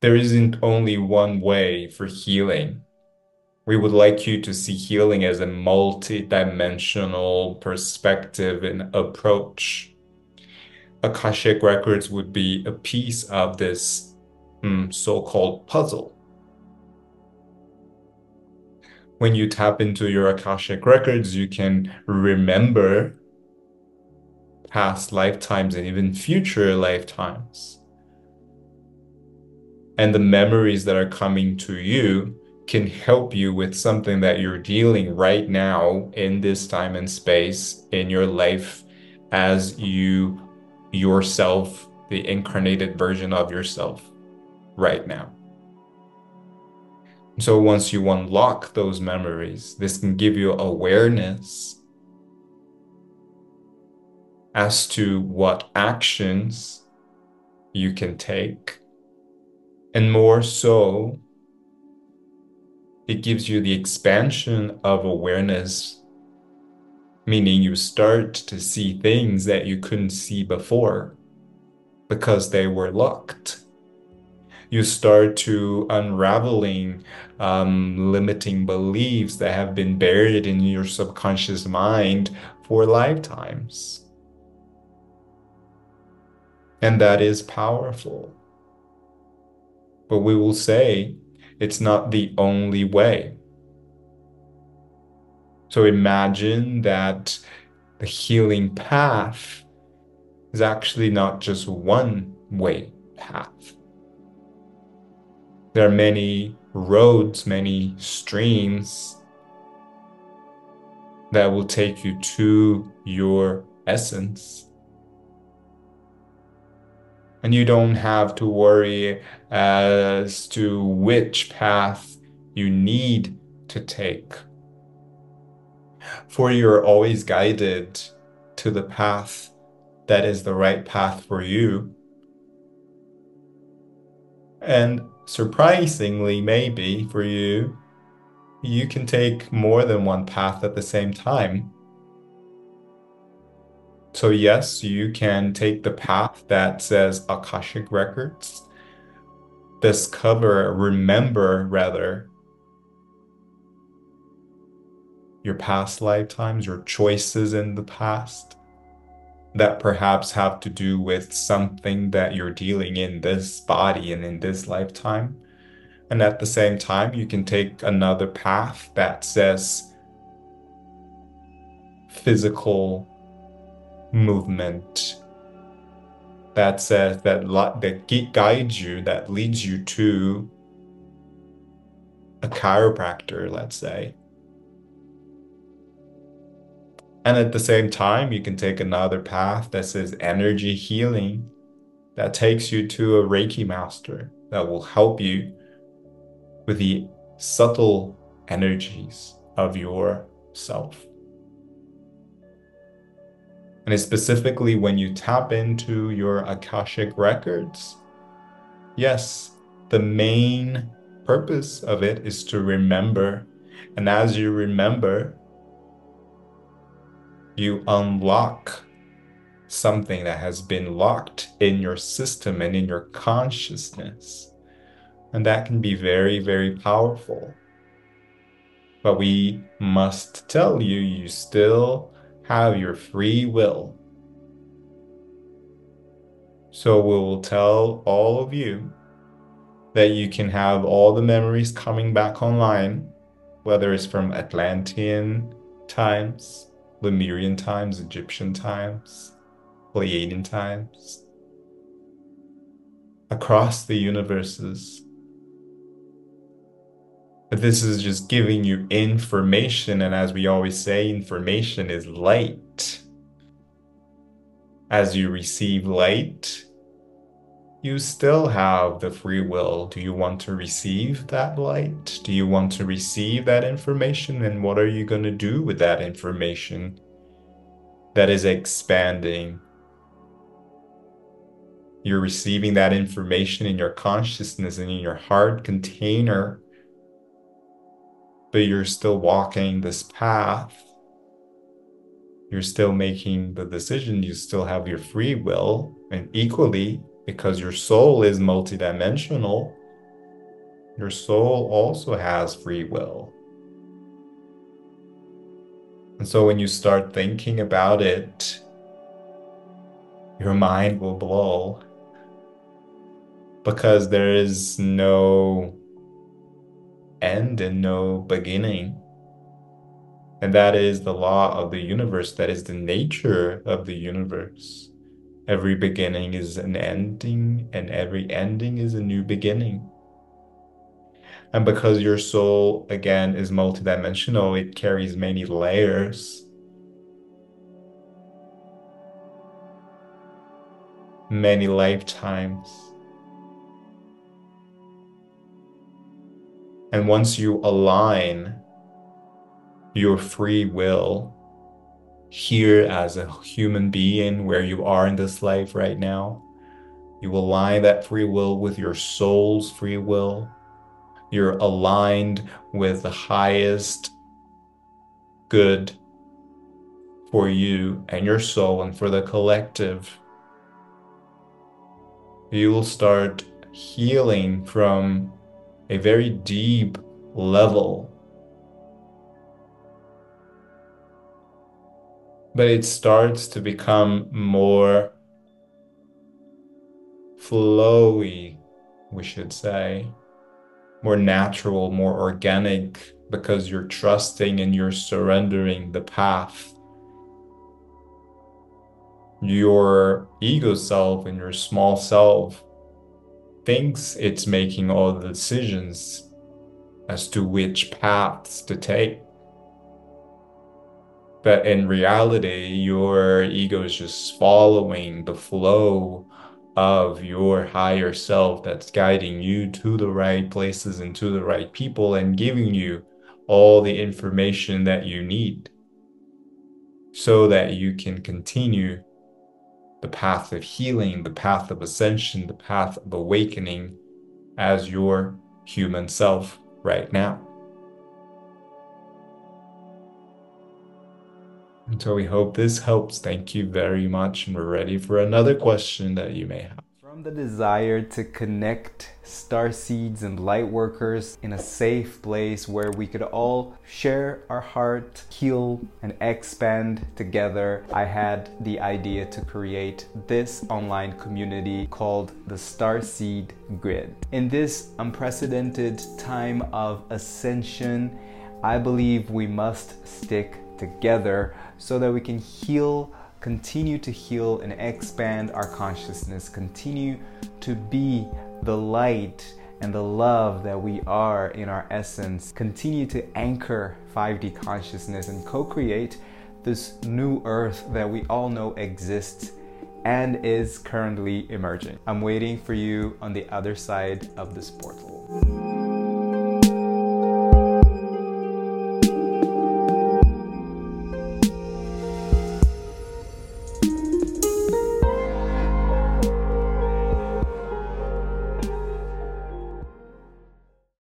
there isn't only one way for healing. We would like you to see healing as a multi-dimensional perspective and approach. Akashic Records would be a piece of this mm, so-called puzzle. When you tap into your Akashic Records, you can remember past lifetimes and even future lifetimes. And the memories that are coming to you can help you with something that you're dealing right now in this time and space in your life as you yourself, the incarnated version of yourself right now. So once you unlock those memories, this can give you awareness as to what actions you can take. And more so, it gives you the expansion of awareness, meaning you start to see things that you couldn't see before because they were locked. You start to unraveling um, limiting beliefs that have been buried in your subconscious mind for lifetimes. And that is powerful. But we will say it's not the only way. So imagine that the healing path is actually not just one way path. There are many roads, many streams that will take you to your essence. And you don't have to worry as to which path you need to take. For you're always guided to the path that is the right path for you. And surprisingly, maybe for you, you can take more than one path at the same time. So, yes, you can take the path that says Akashic Records, discover, remember rather, your past lifetimes, your choices in the past that perhaps have to do with something that you're dealing in this body and in this lifetime. And at the same time, you can take another path that says physical movement that says that that guides you that leads you to a chiropractor let's say. And at the same time, you can take another path that says energy healing that takes you to a Reiki master that will help you with the subtle energies of your And specifically when you tap into your Akashic records, yes, the main purpose of it is to remember. And as you remember, you unlock something that has been locked in your system and in your consciousness. And that can be very, very powerful. But we must tell you, you still have your free will. So we will tell all of you that you can have all the memories coming back online, whether it's from Atlantean times, Lemurian times, Egyptian times, Pleiadian times, across the universes. But this is just giving you information, and as we always say, information is light. As you receive light, you still have the free will. Do you want to receive that light? Do you want to receive that information? And what are you going to do with that information that is expanding? You're receiving that information in your consciousness and in your heart container, but you're still walking this path. You're still making the decision. You still have your free will, and equally, because your soul is multidimensional, your soul also has free will. And so when you start thinking about it, your mind will blow because there is no end and no beginning. And that is the law of the universe, that is the nature of the universe. Every beginning is an ending, and every ending is a new beginning. And because your soul, again, is multidimensional, it carries many layers. Many lifetimes. And once you align your free will here as a human being where you are in this life right now, you align that free will with your soul's free will. You're aligned with the highest good for you and your soul and for the collective. You will start healing from a very deep level. But it starts to become more flowy, we should say, more natural, more organic, because you're trusting and you're surrendering the path. Your ego self and your small self thinks it's making all the decisions as to which paths to take. But in reality, your ego is just following the flow of your higher self that's guiding you to the right places and to the right people and giving you all the information that you need so that you can continue the path of healing, the path of ascension, the path of awakening as your human self right now. And so we hope this helps. Thank you very much. And we're ready for another question that you may have. From the desire to connect star seeds and light workers in a safe place where we could all share our heart, heal, and expand together, I had the idea to create this online community called the Starseed Grid. In this unprecedented time of ascension, I believe we must stick together so that we can heal continue to heal and expand our consciousness, continue to be the light and the love that we are in our essence, continue to anchor 5D consciousness and co create this new earth that we all know exists and is currently emerging. I'm waiting for you on the other side of this portal.